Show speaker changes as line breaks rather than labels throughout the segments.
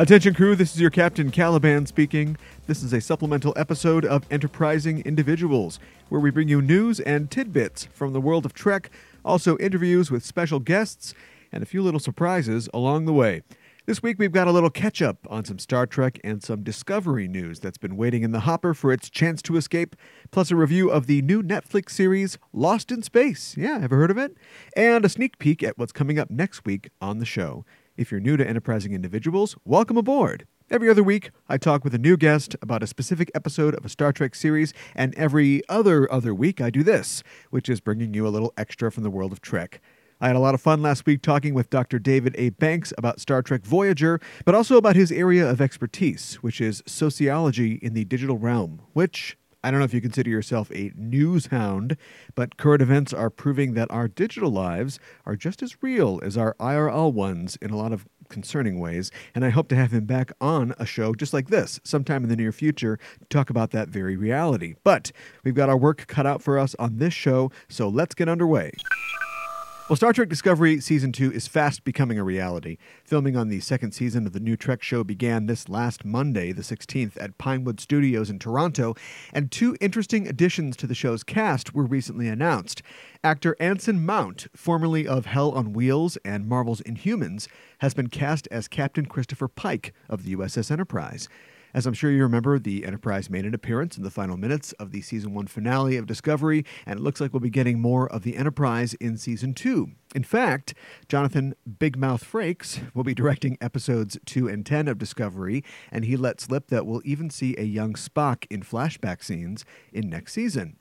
Attention crew, this is your Captain Caliban speaking. This is a supplemental episode of Enterprising Individuals, where we bring you news and tidbits from the world of Trek, also interviews with special guests, and a few little surprises along the way. This week we've got a little catch up on some Star Trek and some Discovery news that's been waiting in the hopper for its chance to escape, plus a review of the new Netflix series Lost in Space. Yeah, ever heard of it? And a sneak peek at what's coming up next week on the show. If you're new to Enterprising Individuals, welcome aboard. Every other week, I talk with a new guest about a specific episode of a Star Trek series, and every other other week, I do this, which is bringing you a little extra from the world of Trek. I had a lot of fun last week talking with Dr. David A. Banks about Star Trek Voyager, but also about his area of expertise, which is sociology in the digital realm, which I don't know if you consider yourself a news hound, but current events are proving that our digital lives are just as real as our IRL ones in a lot of concerning ways. And I hope to have him back on a show just like this sometime in the near future to talk about that very reality. But we've got our work cut out for us on this show, so let's get underway. Well, Star Trek Discovery Season 2 is fast becoming a reality. Filming on the second season of the new Trek show began this last Monday, the 16th, at Pinewood Studios in Toronto, and two interesting additions to the show's cast were recently announced. Actor Anson Mount, formerly of Hell on Wheels and Marvel's Inhumans, has been cast as Captain Christopher Pike of the USS Enterprise. As I'm sure you remember, the Enterprise made an appearance in the final minutes of the season one finale of Discovery, and it looks like we'll be getting more of the Enterprise in season two. In fact, Jonathan Big Mouth Frakes will be directing episodes two and ten of Discovery, and he let slip that we'll even see a young Spock in flashback scenes in next season.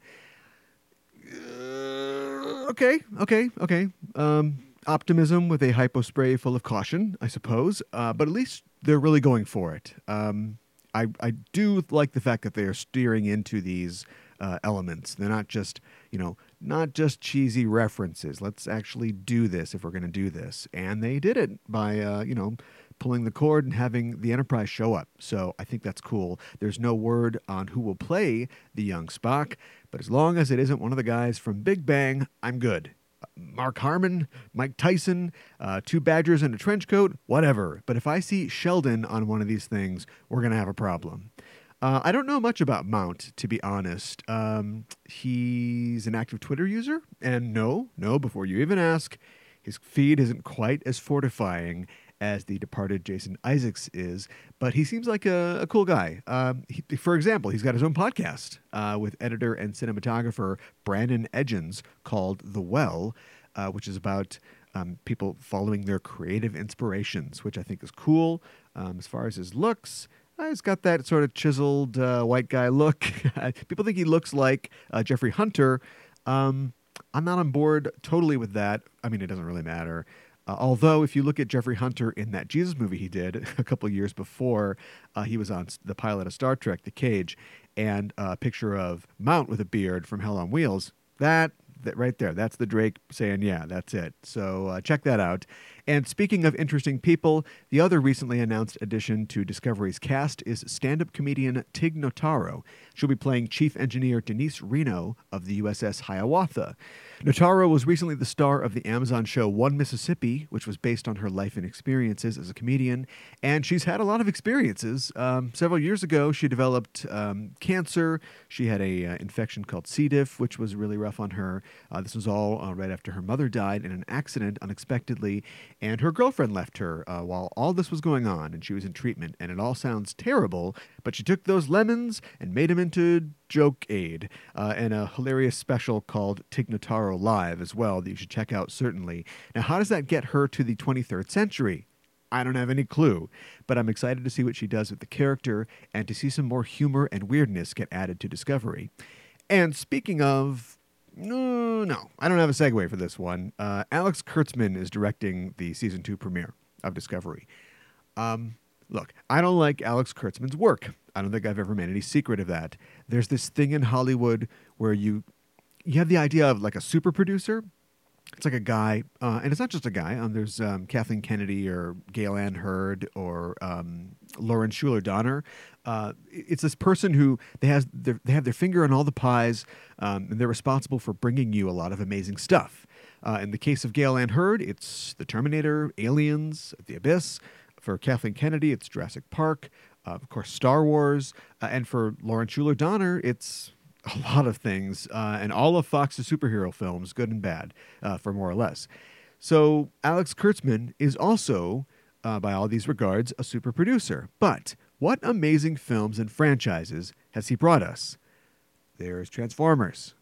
Uh, okay, okay, okay. Um, optimism with a hypo spray full of caution, I suppose. Uh, but at least they're really going for it. Um, I I do like the fact that they are steering into these uh, elements. They're not just you know not just cheesy references. Let's actually do this if we're going to do this, and they did it by uh, you know pulling the cord and having the Enterprise show up. So I think that's cool. There's no word on who will play the young Spock, but as long as it isn't one of the guys from Big Bang, I'm good. Mark Harmon, Mike Tyson, uh, two Badgers in a trench coat, whatever. But if I see Sheldon on one of these things, we're going to have a problem. Uh, I don't know much about Mount, to be honest. Um, he's an active Twitter user, and no, no, before you even ask, his feed isn't quite as fortifying as the departed Jason Isaacs is, but he seems like a, a cool guy. Um, he, for example, he's got his own podcast uh, with editor and cinematographer Brandon Edgens called The Well, uh, which is about um, people following their creative inspirations, which I think is cool. Um, as far as his looks, uh, he's got that sort of chiseled uh, white guy look. people think he looks like uh, Jeffrey Hunter. Um, I'm not on board totally with that. I mean, it doesn't really matter. Uh, although, if you look at Jeffrey Hunter in that Jesus movie he did a couple years before, uh, he was on the pilot of Star Trek, The Cage, and a picture of Mount with a beard from Hell on Wheels. That that right there, that's the Drake saying, "Yeah, that's it." So uh, check that out. And speaking of interesting people, the other recently announced addition to Discovery's cast is stand-up comedian Tig Notaro. She'll be playing Chief Engineer Denise Reno of the USS Hiawatha. Notaro was recently the star of the Amazon show One Mississippi, which was based on her life and experiences as a comedian. And she's had a lot of experiences. Um, several years ago, she developed um, cancer. She had a uh, infection called C. diff, which was really rough on her. Uh, this was all uh, right after her mother died in an accident unexpectedly, and her girlfriend left her uh, while all this was going on, and she was in treatment. And it all sounds terrible, but she took those lemons and made them into joke aid uh, and a hilarious special called Tig Notaro Live as well that you should check out certainly. Now, how does that get her to the 23rd century? I don't have any clue, but I'm excited to see what she does with the character and to see some more humor and weirdness get added to Discovery. And speaking of. No, no, I don't have a segue for this one. Uh, Alex Kurtzman is directing the season two premiere of Discovery. Um, look, I don't like Alex Kurtzman's work. I don't think I've ever made any secret of that. There's this thing in Hollywood where you you have the idea of like a super producer. It's like a guy, uh, and it's not just a guy. Um, there's um, Kathleen Kennedy or Gale Anne Hurd or um, Lauren Shuler Donner. Uh, it's this person who they has their, they have their finger on all the pies, um, and they're responsible for bringing you a lot of amazing stuff. Uh, in the case of Gale Anne Hurd, it's The Terminator, Aliens, The Abyss. For Kathleen Kennedy, it's Jurassic Park, uh, of course, Star Wars, uh, and for Lauren Shuler Donner, it's a lot of things, uh, and all of Fox's superhero films, good and bad, uh, for more or less. So Alex Kurtzman is also, uh, by all these regards, a super producer. But what amazing films and franchises has he brought us? There's Transformers,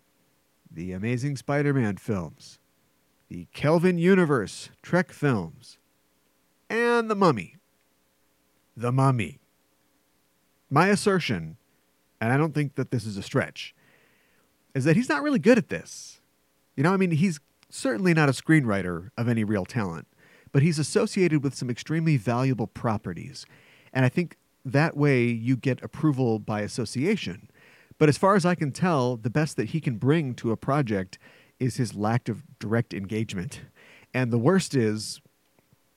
the Amazing Spider-Man films, the Kelvin Universe Trek films, and The Mummy. The Mummy. My assertion, and I don't think that this is a stretch, is that he's not really good at this. You know, I mean, he's certainly not a screenwriter of any real talent, but he's associated with some extremely valuable properties. And I think that way you get approval by association. But as far as I can tell, the best that he can bring to a project is his lack of direct engagement. And the worst is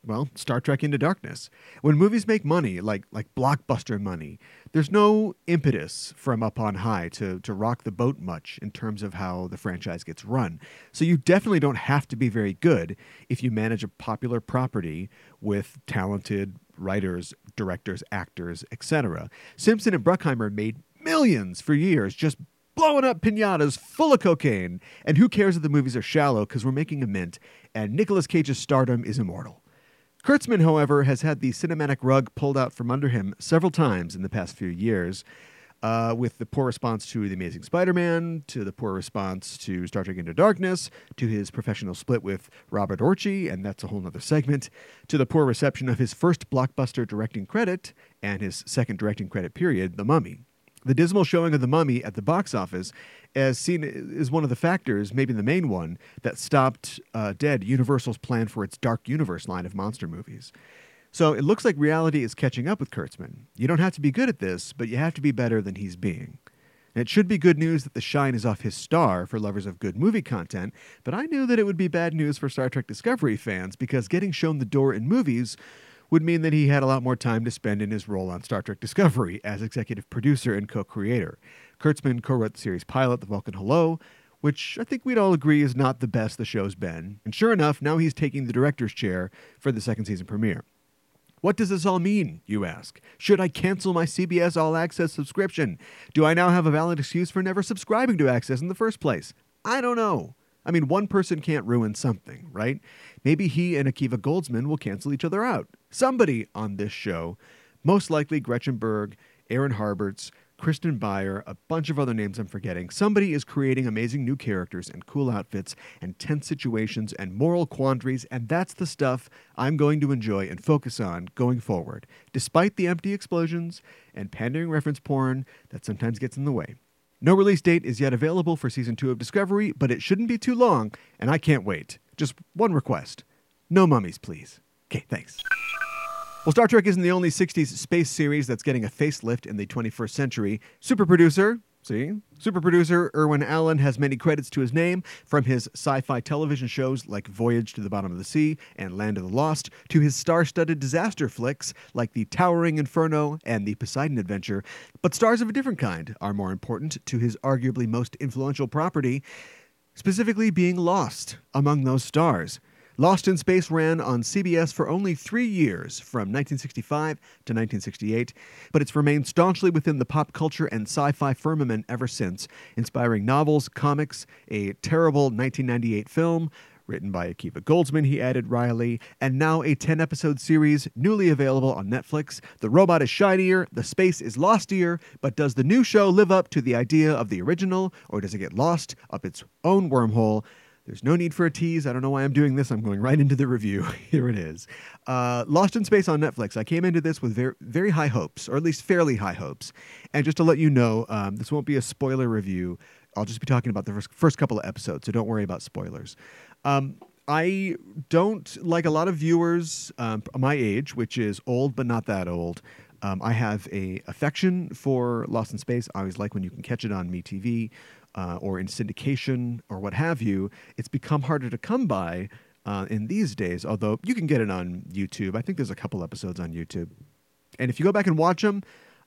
well, Star Trek Into Darkness. When movies make money, like like blockbuster money, there's no impetus from up on high to to rock the boat much in terms of how the franchise gets run. So you definitely don't have to be very good if you manage a popular property with talented writers, directors, actors, etc. Simpson and Bruckheimer made millions for years just blowing up pinatas full of cocaine. And who cares if the movies are shallow because we're making a mint and Nicolas Cage's stardom is immortal. Kurtzman, however, has had the cinematic rug pulled out from under him several times in the past few years, uh, with the poor response to The Amazing Spider Man, to the poor response to Star Trek Into Darkness, to his professional split with Robert Orci, and that's a whole other segment, to the poor reception of his first blockbuster directing credit and his second directing credit period, The Mummy. The dismal showing of The Mummy at the box office as seen is one of the factors, maybe the main one, that stopped uh, dead Universal's plan for its Dark Universe line of monster movies. So it looks like reality is catching up with Kurtzman. You don't have to be good at this, but you have to be better than he's being. And it should be good news that the shine is off his star for lovers of good movie content, but I knew that it would be bad news for Star Trek Discovery fans because getting shown the door in movies would mean that he had a lot more time to spend in his role on Star Trek Discovery as executive producer and co creator. Kurtzman co wrote the series pilot, The Vulcan Hello, which I think we'd all agree is not the best the show's been. And sure enough, now he's taking the director's chair for the second season premiere. What does this all mean, you ask? Should I cancel my CBS All Access subscription? Do I now have a valid excuse for never subscribing to Access in the first place? I don't know. I mean, one person can't ruin something, right? Maybe he and Akiva Goldsman will cancel each other out. Somebody on this show, most likely Gretchen Berg, Aaron Harberts, Kirsten Beyer, a bunch of other names I'm forgetting. Somebody is creating amazing new characters and cool outfits and tense situations and moral quandaries, and that's the stuff I'm going to enjoy and focus on going forward, despite the empty explosions and pandering reference porn that sometimes gets in the way. No release date is yet available for season two of Discovery, but it shouldn't be too long, and I can't wait. Just one request no mummies, please. Okay, thanks. Well, Star Trek isn't the only 60s space series that's getting a facelift in the 21st century. Super producer, see? Super producer Irwin Allen has many credits to his name, from his sci fi television shows like Voyage to the Bottom of the Sea and Land of the Lost, to his star studded disaster flicks like The Towering Inferno and The Poseidon Adventure. But stars of a different kind are more important to his arguably most influential property, specifically being lost among those stars. Lost in Space ran on CBS for only three years, from 1965 to 1968, but it's remained staunchly within the pop culture and sci fi firmament ever since, inspiring novels, comics, a terrible 1998 film, written by Akiva Goldsman, he added Riley, and now a 10 episode series newly available on Netflix. The robot is shinier, the space is lostier, but does the new show live up to the idea of the original, or does it get lost up its own wormhole? There's no need for a tease. I don't know why I'm doing this. I'm going right into the review. Here it is. Uh, Lost in Space on Netflix. I came into this with very, very high hopes, or at least fairly high hopes. And just to let you know, um, this won't be a spoiler review. I'll just be talking about the first, first couple of episodes, so don't worry about spoilers. Um, I don't, like a lot of viewers um, my age, which is old but not that old, Um, I have a affection for Lost in Space. I always like when you can catch it on MeTV uh, or in syndication or what have you. It's become harder to come by uh, in these days, although you can get it on YouTube. I think there's a couple episodes on YouTube. And if you go back and watch them,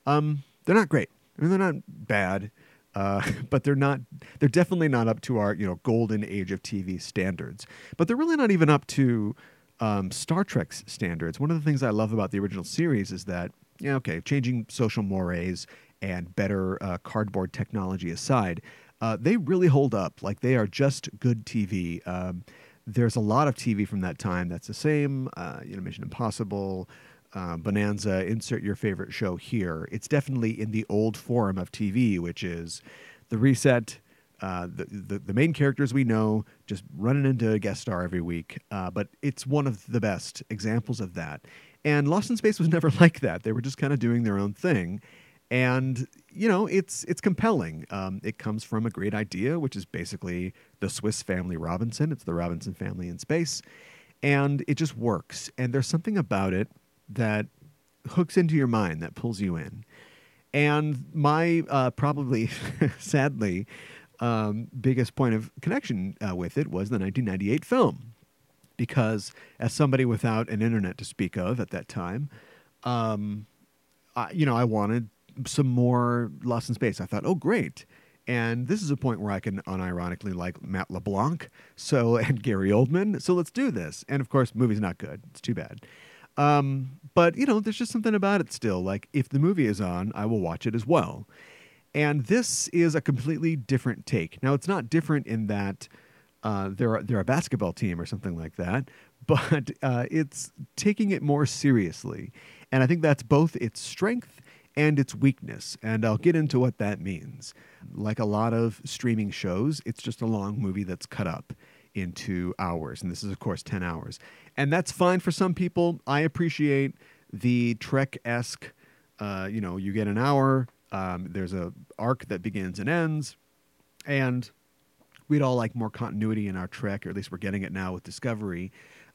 um, they're not great. I mean, they're not bad, uh, but they're not. They're definitely not up to our you know golden age of TV standards. But they're really not even up to um, Star Trek's standards. One of the things I love about the original series is that yeah, okay, changing social mores and better uh, cardboard technology aside, uh, they really hold up. Like they are just good TV. Um, there's a lot of TV from that time that's the same. Uh, you know, Mission Impossible, uh, Bonanza. Insert your favorite show here. It's definitely in the old form of TV, which is the reset. Uh, the, the the main characters we know just running into a guest star every week, uh, but it's one of the best examples of that. And Lost in Space was never like that. They were just kind of doing their own thing, and you know it's it's compelling. Um, it comes from a great idea, which is basically the Swiss Family Robinson. It's the Robinson family in space, and it just works. And there's something about it that hooks into your mind, that pulls you in. And my uh, probably, sadly, um, biggest point of connection uh, with it was the 1998 film, because as somebody without an internet to speak of at that time, um, I, you know, I wanted some more Lost in Space. I thought, oh, great. And this is a point where I can unironically like Matt LeBlanc, so and Gary Oldman. So let's do this. And of course, movie's not good. It's too bad. Um, but you know, there's just something about it still. Like if the movie is on, I will watch it as well. And this is a completely different take. Now, it's not different in that uh, they're they're a basketball team or something like that, but uh, it's taking it more seriously. And I think that's both its strength and its weakness. And I'll get into what that means. Like a lot of streaming shows, it's just a long movie that's cut up into hours. And this is, of course, 10 hours. And that's fine for some people. I appreciate the Trek esque, uh, you know, you get an hour, um, there's a arc that begins and ends. And we'd all like more continuity in our Trek, or at least we're getting it now with Discovery.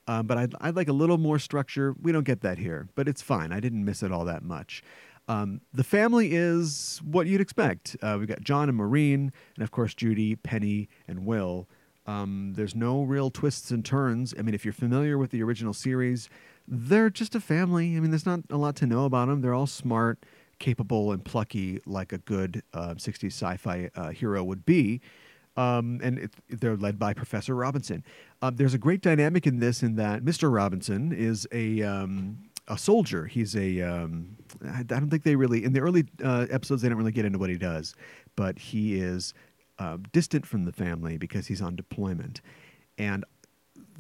Um, but I'd, I'd like a little more structure. We don't get that here, but it's fine. I didn't miss it all that much. Um, the family is what you'd expect. Uh, we've got John and Maureen, and of course Judy, Penny, and Will. Um, there's no real twists and turns. I mean, if you're familiar with the original series, they're just a family. I mean, there's not a lot to know about them. They're all smart, capable, and plucky, like a good uh, 60s sci-fi uh, hero would be. Um, and it, they're led by Professor Robinson. Uh, there's a great dynamic in this, in that Mr. Robinson is a um, a soldier. He's a. Um, I don't think they really in the early uh, episodes they don't really get into what he does, but he is uh, distant from the family because he's on deployment, and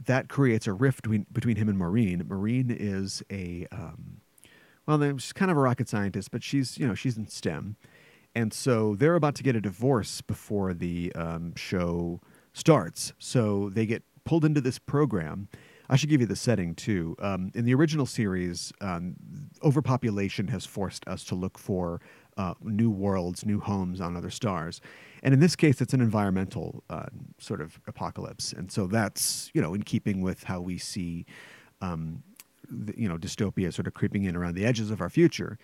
that creates a rift between, between him and Maureen. Maureen is a um, well, she's kind of a rocket scientist, but she's you know she's in STEM, and so they're about to get a divorce before the um, show starts. So they get pulled into this program I should give you the setting too. Um, in the original series, um, overpopulation has forced us to look for uh, new worlds, new homes on other stars, and in this case, it's an environmental uh, sort of apocalypse, and so that's you know in keeping with how we see, um, the, you know, dystopia sort of creeping in around the edges of our future,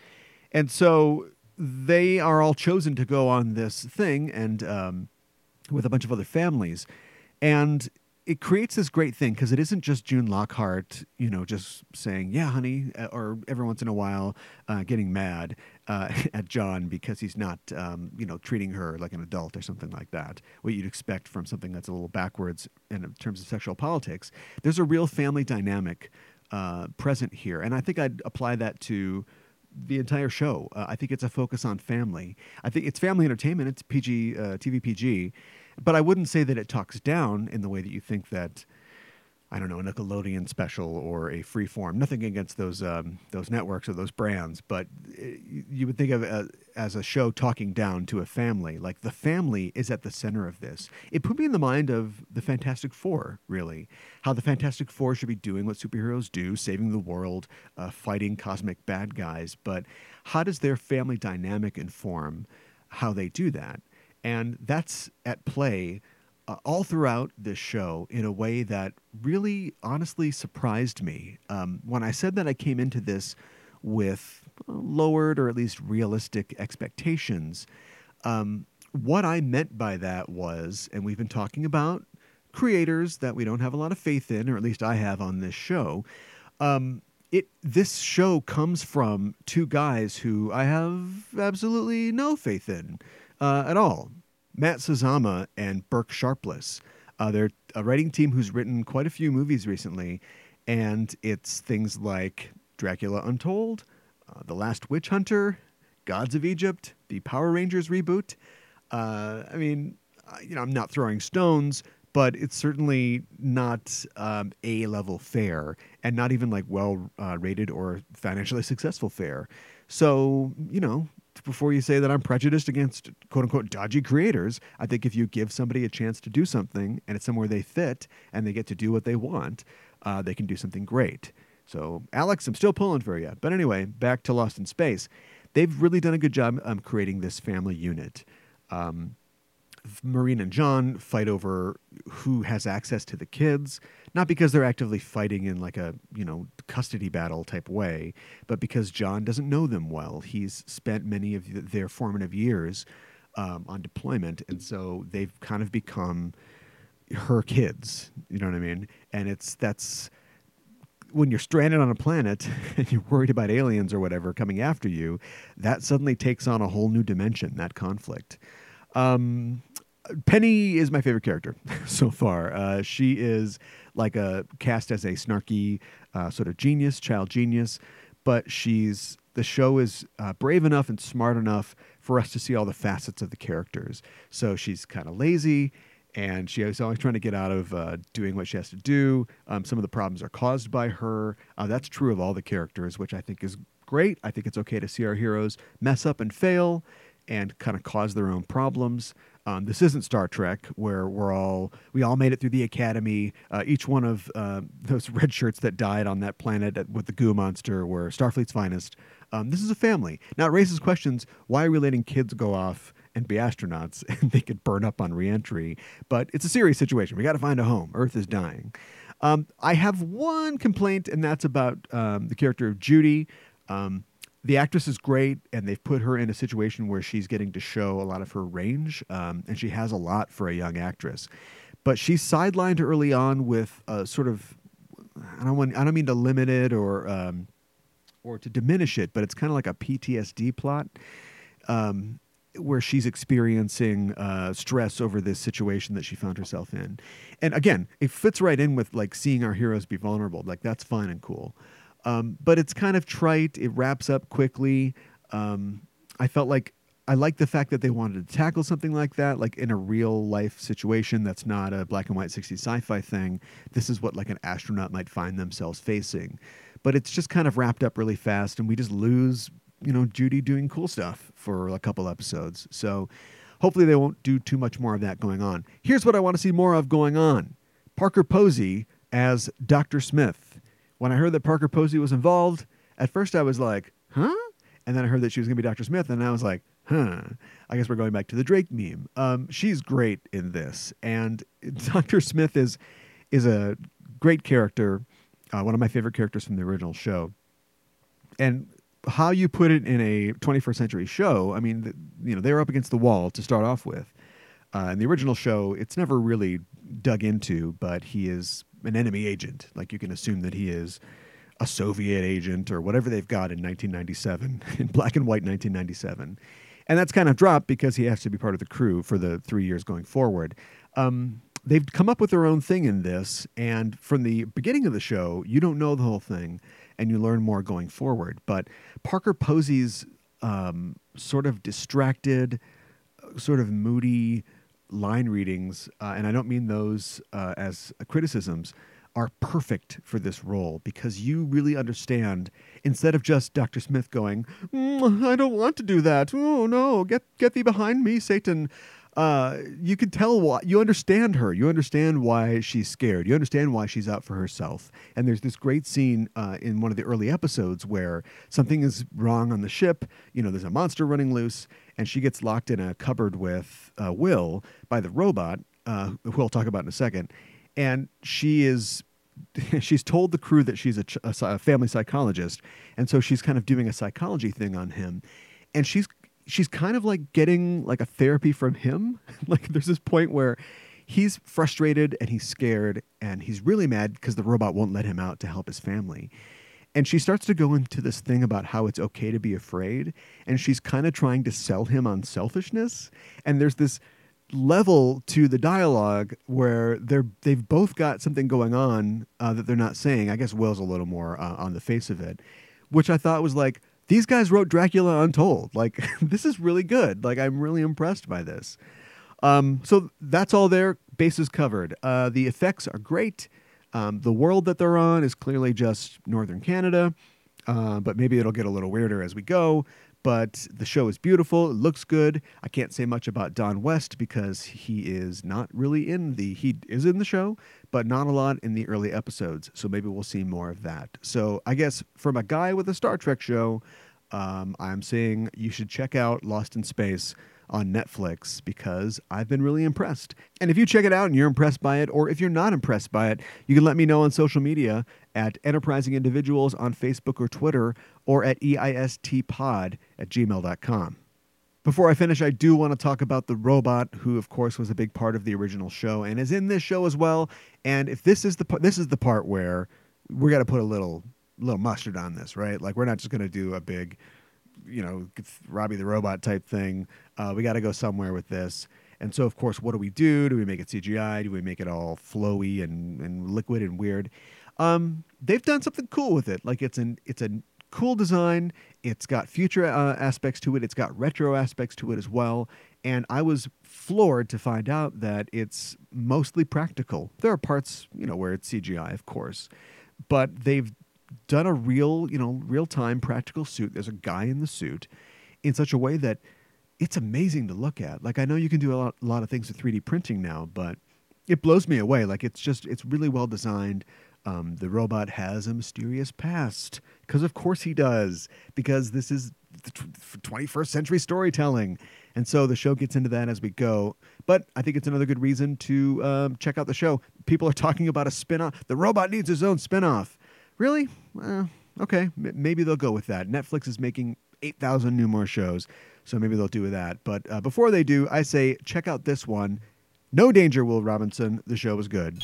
and so they are all chosen to go on this thing and um, with a bunch of other families, and it creates this great thing because it isn't just June Lockhart, you know, just saying, "Yeah, honey," uh, or every once in a while uh, getting mad uh, at John because he's not, um, you know, treating her like an adult or something like that. What you'd expect from something that's a little backwards in terms of sexual politics. There's a real family dynamic uh, present here, and I think I'd apply that to the entire show. Uh, I think it's a focus on family. I think it's family entertainment. It's PG, uh, TV PG but I wouldn't say that it talks down in the way that you think that I don't know, a Nickelodeon special or a Freeform. Nothing against those um, those networks or those brands, but eh, you would think of it uh, as a show talking down to a family. Like the family is at the center of this. It put me in the mind of the Fantastic Four, really. How the Fantastic Four should be doing what superheroes do, saving the world, uh, fighting cosmic bad guys. But how does their family dynamic inform how they do that? And that's at play uh, all throughout this show in a way that really honestly surprised me. Um, when I said that I came into this with lowered or at least realistic expectations. Um, what I meant by that was, and we've been talking about creators that we don't have a lot of faith in, or at least I have on this show. Um, it this show comes from two guys who I have absolutely no faith in uh, at all. Matt Sazama and Burk Sharpless. Uh, they're a writing team who's written quite a few movies recently, and it's things like Dracula Untold, uh, The Last Witch Hunter, Gods of Egypt, the Power Rangers reboot. Uh, I mean, you know, I'm not throwing stones, but it's certainly not um, A level fare and not even like well uh, rated or financially successful fare. So, you know, before you say that I'm prejudiced against quote unquote dodgy creators, I think if you give somebody a chance to do something and it's somewhere they fit and they get to do what they want, uh, they can do something great. So, Alex, I'm still pulling for you. But anyway, back to Lost in Space. They've really done a good job um, creating this family unit. Um, Maureen and John fight over who has access to the kids, not because they're actively fighting in like a, you know, custody battle type way, but because John doesn't know them well. He's spent many of their formative years um, on deployment, and so they've kind of become her kids. You know what I mean? And it's that's when you're stranded on a planet and you're worried about aliens or whatever coming after you, that suddenly takes on a whole new dimension. That conflict. Um, Penny is my favorite character so far. Uh, she is like a cast as a snarky uh, sort of genius, child genius, but she's the show is uh, brave enough and smart enough for us to see all the facets of the characters. So she's kind of lazy, and she is always trying to get out of uh, doing what she has to do. Um, some of the problems are caused by her. Uh, that's true of all the characters, which I think is great. I think it's okay to see our heroes mess up and fail and kind of cause their own problems. Um, this isn't Star Trek, where we're all we all made it through the academy. Uh, each one of uh, those red shirts that died on that planet with the goo monster were Starfleet's finest. Um, this is a family. Now it raises questions: Why are we letting kids go off and be astronauts and they could burn up on reentry? But it's a serious situation. We got to find a home. Earth is dying. Um, I have one complaint, and that's about um, the character of Judy. Um, the actress is great, and they've put her in a situation where she's getting to show a lot of her range, um, and she has a lot for a young actress. But she's sidelined early on with a sort of I don't want I don't mean to limit it or um, or to diminish it, but it's kind of like a PTSD plot. Um, where she's experiencing uh, stress over this situation that she found herself in. And again, it fits right in with like seeing our heroes be vulnerable. Like that's fine and cool. Um, but it's kind of trite. It wraps up quickly. Um, I felt like I like the fact that they wanted to tackle something like that, like in a real life situation that's not a black and white 60s sci fi thing. This is what like an astronaut might find themselves facing. But it's just kind of wrapped up really fast, and we just lose, you know, Judy doing cool stuff for a couple episodes. So hopefully they won't do too much more of that going on. Here's what I want to see more of going on Parker Posey as Dr. Smith when I heard that Parker Posey was involved, at first I was like, huh? And then I heard that she was going to be Dr. Smith, and I was like, huh. I guess we're going back to the Drake meme. Um, she's great in this, and Dr. Smith is is a great character, uh, one of my favorite characters from the original show. And how you put it in a 21st century show, I mean, the, you know, they were up against the wall to start off with. Uh, in the original show, it's never really dug into, but he is an enemy agent. Like you can assume that he is a Soviet agent or whatever they've got in 1997, in black and white 1997. And that's kind of dropped because he has to be part of the crew for the three years going forward. Um, they've come up with their own thing in this, and from the beginning of the show, you don't know the whole thing, and you learn more going forward. But Parker Posey's um, sort of distracted, sort of moody, line readings, uh, and I don't mean those uh, as criticisms, are perfect for this role because you really understand instead of just Dr. Smith going, mm, "I don't want to do that. Oh no, get get thee behind me, Satan." Uh, you can tell why you understand her. You understand why she's scared. You understand why she's out for herself. And there's this great scene uh, in one of the early episodes where something is wrong on the ship. You know, there's a monster running loose, and she gets locked in a cupboard with uh, Will by the robot, uh, who I'll talk about in a second. And she is she's told the crew that she's a, ch- a a family psychologist, and so she's kind of doing a psychology thing on him, and she's she's kind of like getting like a therapy from him. like there's this point where he's frustrated and he's scared and he's really mad because the robot won't let him out to help his family. And she starts to go into this thing about how it's okay to be afraid. And she's kind of trying to sell him on selfishness. And there's this level to the dialogue where they're they've both got something going on uh, that they're not saying. I guess Will's a little more uh, on the face of it, which I thought was like these guys wrote Dracula Untold. Like this is really good. Like I'm really impressed by this. Um, so that's all there. Bases covered. Uh, the effects are great. Um, the world that they're on is clearly just northern Canada, uh, but maybe it'll get a little weirder as we go. But the show is beautiful. It looks good. I can't say much about Don West because he is not really in the. He is in the show, but not a lot in the early episodes. So maybe we'll see more of that. So I guess from a guy with a Star Trek show, um, I'm saying you should check out Lost in Space on Netflix because I've been really impressed. And if you check it out and you're impressed by it, or if you're not impressed by it, you can let me know on social media at Enterprising Individuals on Facebook or Twitter, or at EISTpod at gmail.com. Before I finish, I do want to talk about the robot, who of course was a big part of the original show and is in this show as well. And if this is the pa- this is the part where we're gonna put a little little mustard on this, right? Like we're not just gonna do a big, you know, Robby the robot type thing. Uh, we got to go somewhere with this. And so, of course, what do we do? Do we make it CGI? Do we make it all flowy and, and liquid and weird? Um, they've done something cool with it. Like it's an it's a cool design. It's got future uh, aspects to it. It's got retro aspects to it as well. And I was floored to find out that it's mostly practical. There are parts, you know, where it's CGI, of course, but they've done a real, you know, real time practical suit. There's a guy in the suit in such a way that it's amazing to look at. Like I know you can do a lot, a lot of things with 3D printing now, but it blows me away. Like it's just it's really well designed. Um, the robot has a mysterious past because of course he does because this is the tw- 21st century storytelling. And so the show gets into that as we go. But i think it's another good reason to um, check out the show. People are talking about a spin-off. The robot needs his own spin-off. Really? Uh, okay. M- maybe they'll go with that. Netflix is making 8000 new more shows so maybe they'll do that. But uh, before they do i say check out this one. No danger will robinson. The show is good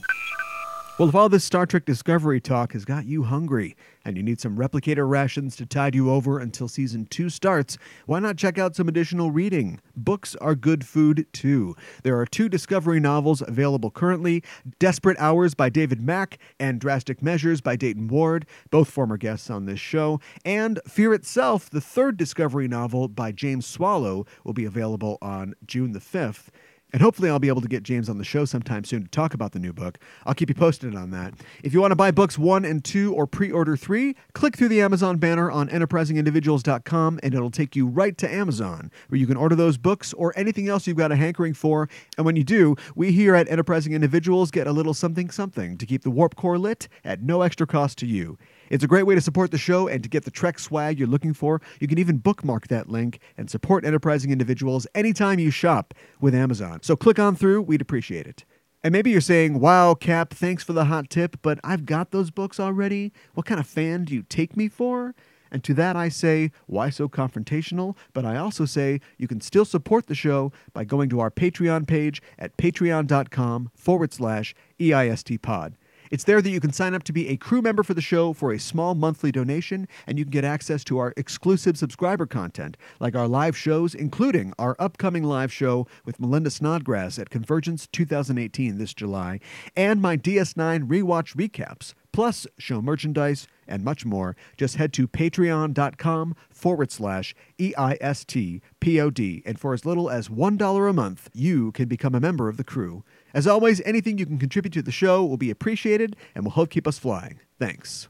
well, if all this Star Trek Discovery talk has got you hungry and you need some replicator rations to tide you over until season two starts, why not check out some additional reading? Books are good food too. There are two Discovery novels available currently Desperate Hours by David Mack and Drastic Measures by Dayton Ward, both former guests on this show. And Fear Itself, the third Discovery novel by James Swallow, will be available on June the 5th. And hopefully, I'll be able to get James on the show sometime soon to talk about the new book. I'll keep you posted on that. If you want to buy books one and two or pre order three, click through the Amazon banner on enterprisingindividuals.com and it'll take you right to Amazon, where you can order those books or anything else you've got a hankering for. And when you do, we here at Enterprising Individuals get a little something something to keep the warp core lit at no extra cost to you. It's a great way to support the show and to get the Trek swag you're looking for. You can even bookmark that link and support enterprising individuals anytime you shop with Amazon. So click on through, we'd appreciate it. And maybe you're saying, wow, Cap, thanks for the hot tip, but I've got those books already. What kind of fan do you take me for? And to that I say, why so confrontational? But I also say you can still support the show by going to our Patreon page at patreon.com forward slash EIST pod. It's there that you can sign up to be a crew member for the show for a small monthly donation, and you can get access to our exclusive subscriber content, like our live shows, including our upcoming live show with Melinda Snodgrass at Convergence 2018 this July, and my DS9 rewatch recaps, plus show merchandise and much more. Just head to patreon.com forward slash EISTPOD, and for as little as $1 a month, you can become a member of the crew. As always, anything you can contribute to the show will be appreciated and will help keep us flying. Thanks.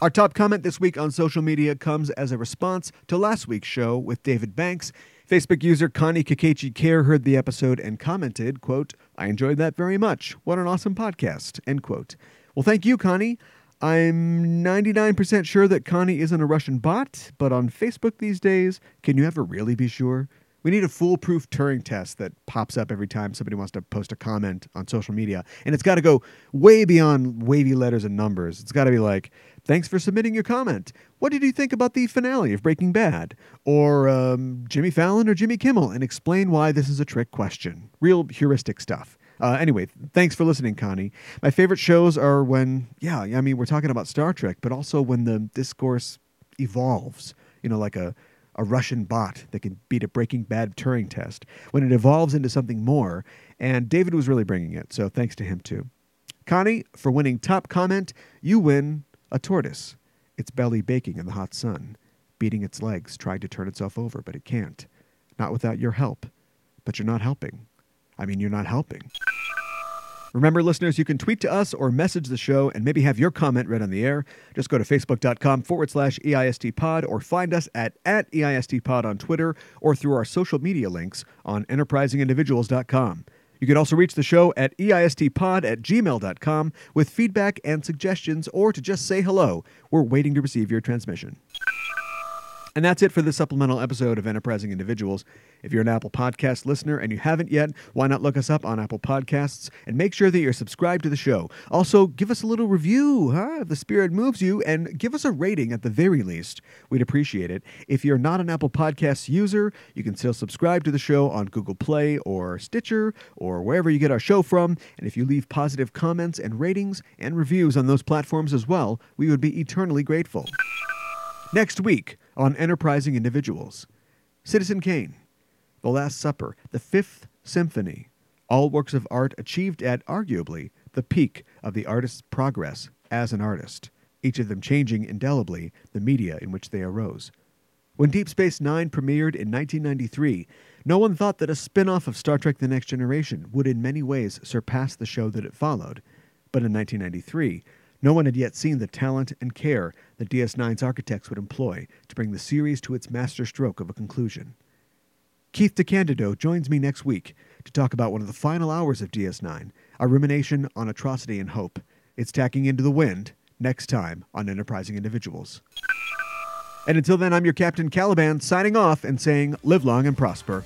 Our top comment this week on social media comes as a response to last week's show with David Banks. Facebook user Connie Kakechi Care heard the episode and commented, quote, I enjoyed that very much. What an awesome podcast, end quote. Well, thank you, Connie. I'm 99% sure that Connie isn't a Russian bot, but on Facebook these days, can you ever really be sure? We need a foolproof Turing test that pops up every time somebody wants to post a comment on social media. And it's got to go way beyond wavy letters and numbers. It's got to be like, thanks for submitting your comment. What did you think about the finale of Breaking Bad? Or um, Jimmy Fallon or Jimmy Kimmel? And explain why this is a trick question. Real heuristic stuff. Uh, anyway, thanks for listening, Connie. My favorite shows are when, yeah, I mean, we're talking about Star Trek, but also when the discourse evolves. You know, like a a Russian bot that can beat a Breaking Bad Turing test when it evolves into something more. And David was really bringing it, so thanks to him too. Connie, for winning top comment, you win a tortoise. Its belly baking in the hot sun, beating its legs, trying to turn itself over, but it can't. Not without your help. But you're not helping. I mean, you're not helping. Remember, listeners, you can tweet to us or message the show and maybe have your comment read on the air. Just go to facebook.com forward slash EIST pod or find us at, at EIST pod on Twitter or through our social media links on enterprisingindividuals.com. You can also reach the show at eistpod at gmail.com with feedback and suggestions or to just say hello. We're waiting to receive your transmission. And that's it for this supplemental episode of Enterprising Individuals. If you're an Apple Podcast listener and you haven't yet, why not look us up on Apple Podcasts and make sure that you're subscribed to the show. Also, give us a little review, huh, if the spirit moves you, and give us a rating at the very least. We'd appreciate it. If you're not an Apple Podcasts user, you can still subscribe to the show on Google Play or Stitcher or wherever you get our show from. And if you leave positive comments and ratings and reviews on those platforms as well, we would be eternally grateful. Next week on Enterprising Individuals Citizen Kane, The Last Supper, The Fifth Symphony, all works of art achieved at arguably the peak of the artist's progress as an artist, each of them changing indelibly the media in which they arose. When Deep Space Nine premiered in 1993, no one thought that a spin off of Star Trek The Next Generation would in many ways surpass the show that it followed. But in 1993, no one had yet seen the talent and care that DS9's architects would employ to bring the series to its masterstroke of a conclusion. Keith DeCandido joins me next week to talk about one of the final hours of DS9, a rumination on atrocity and hope. It's tacking into the wind next time on Enterprising Individuals. And until then, I'm your Captain Caliban signing off and saying, live long and prosper.